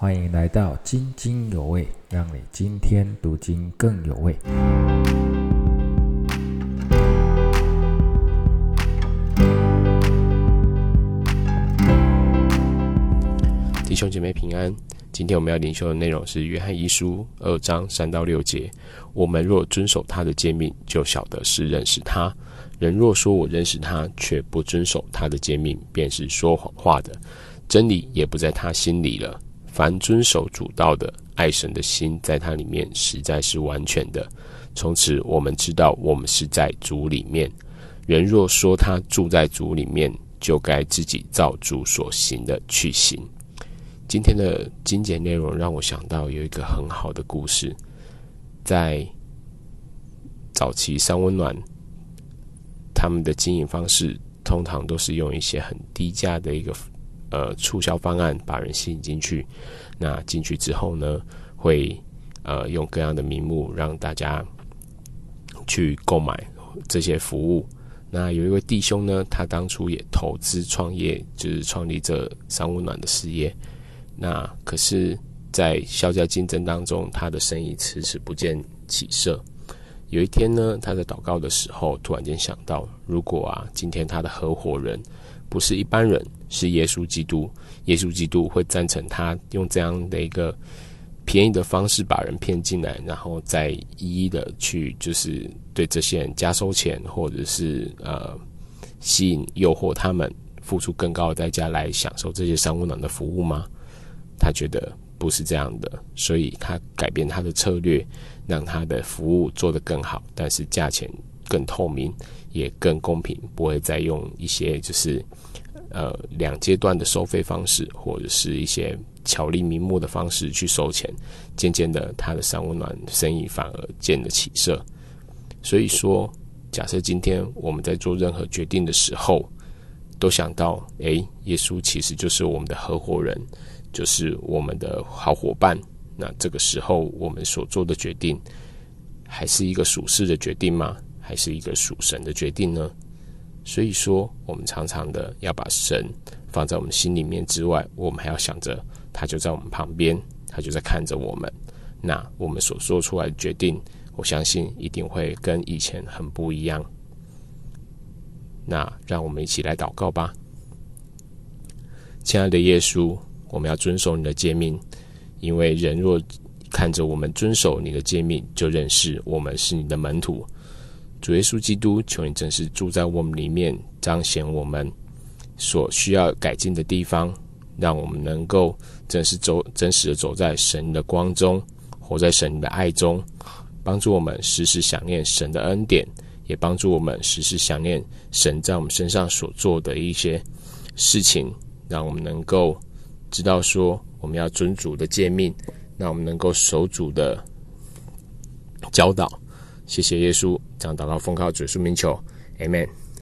欢迎来到津津有味，让你今天读经更有味。弟兄姐妹平安，今天我们要领受的内容是约翰一书二章三到六节。我们若遵守他的诫命，就晓得是认识他。人若说我认识他，却不遵守他的诫命，便是说谎话的，真理也不在他心里了。凡遵守主道的，爱神的心在他里面实在是完全的。从此我们知道，我们是在主里面。人若说他住在主里面，就该自己照主所行的去行。今天的精简内容让我想到有一个很好的故事，在早期三温暖。他们的经营方式通常都是用一些很低价的一个呃促销方案把人吸引进去。那进去之后呢，会呃用各样的名目让大家去购买这些服务。那有一位弟兄呢，他当初也投资创业，就是创立这三温暖的事业。那可是，在销价竞争当中，他的生意迟迟不见起色。有一天呢，他在祷告的时候，突然间想到，如果啊，今天他的合伙人不是一般人，是耶稣基督，耶稣基督会赞成他用这样的一个便宜的方式把人骗进来，然后再一一的去就是对这些人加收钱，或者是呃吸引诱惑他们付出更高的代价来享受这些商务暖的服务吗？他觉得。不是这样的，所以他改变他的策略，让他的服务做得更好，但是价钱更透明，也更公平，不会再用一些就是呃两阶段的收费方式，或者是一些巧立名目的方式去收钱。渐渐的，他的三温暖生意反而见了起色。所以说，假设今天我们在做任何决定的时候，都想到，诶，耶稣其实就是我们的合伙人。就是我们的好伙伴，那这个时候我们所做的决定，还是一个属世的决定吗？还是一个属神的决定呢？所以说，我们常常的要把神放在我们心里面之外，我们还要想着他就在我们旁边，他就在看着我们。那我们所做出来的决定，我相信一定会跟以前很不一样。那让我们一起来祷告吧，亲爱的耶稣。我们要遵守你的诫命，因为人若看着我们遵守你的诫命，就认识我们是你的门徒。主耶稣基督，求你真是住在我们里面，彰显我们所需要改进的地方，让我们能够真实走真实的走在神的光中，活在神的爱中，帮助我们时时想念神的恩典，也帮助我们时时想念神在我们身上所做的一些事情，让我们能够。知道说我们要遵主的诫命，让我们能够守主的教导。谢谢耶稣，这样祷告奉靠主耶稣名求，Amen。